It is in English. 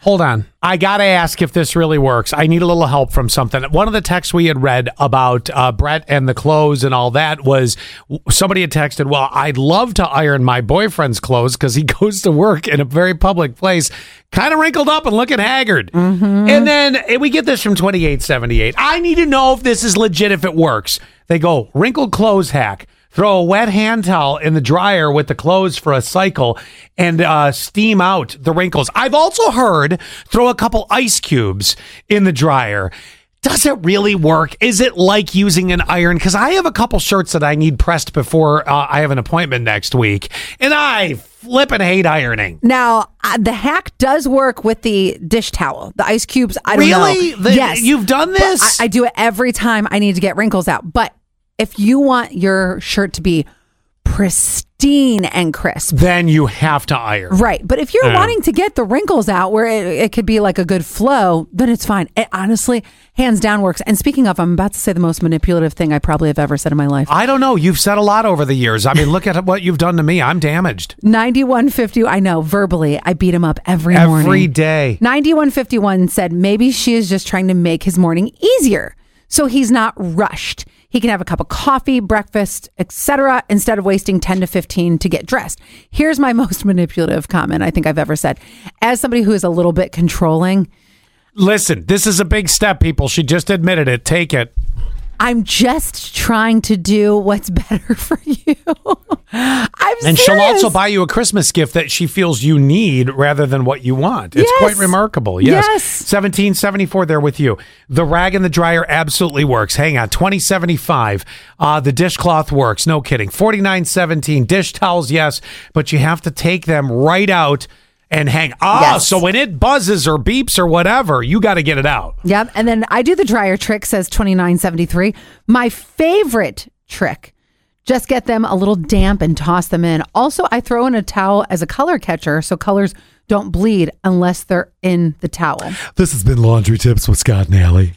Hold on. I got to ask if this really works. I need a little help from something. One of the texts we had read about uh, Brett and the clothes and all that was somebody had texted, Well, I'd love to iron my boyfriend's clothes because he goes to work in a very public place, kind of wrinkled up and looking haggard. And then eh, we get this from 2878. I need to know if this is legit, if it works. They go, wrinkled clothes hack. Throw a wet hand towel in the dryer with the clothes for a cycle and uh, steam out the wrinkles. I've also heard throw a couple ice cubes in the dryer. Does it really work? Is it like using an iron? Because I have a couple shirts that I need pressed before uh, I have an appointment next week, and I flip and hate ironing. Now, uh, the hack does work with the dish towel. The ice cubes, I don't Really? know. The- yes. you've done this? I, I do it every time I need to get wrinkles out. But if you want your shirt to be pristine and crisp, Then you have to iron. right. But if you're Yeah. wanting to get the wrinkles out where it, it could be like a good flow, then it's fine. It honestly, hands down works. And speaking of, I'm about to say the most manipulative thing I probably have ever said in my life. I don't know. You've said a lot over the years. I mean, look at what you've done to me. I'm damaged 9150, I know, verbally, I beat him up every, morning. every day. 9151 said maybe she is just trying to make his morning easier so he's not rushed. He can have a cup of coffee, breakfast, etc. instead of wasting 10 to 15 to get dressed. Here's my most manipulative comment I think I've ever said. As somebody who is a little bit controlling, Listen, this is a big step, people. She just admitted it. Take it. I'm just trying to do what's better for you. And she'll also buy you a Christmas gift that she feels you need rather than what you want. It's Yes. quite remarkable. Yes. Yes. 1774 there with you. The rag in the dryer absolutely works. Hang on. 2075. Uh, the dishcloth works. No kidding. 4917. Dish towels, yes, but you have to take them right out and hang. Ah, Yes. so when it buzzes or beeps or whatever, you got to get it out. Yep. And then I do the dryer trick, says 2973. My favorite trick. Just get them a little damp and toss them in. Also, I throw in a towel as a color catcher so colors don't bleed unless they're in the towel. This has been Laundry Tips with Scott and Allie.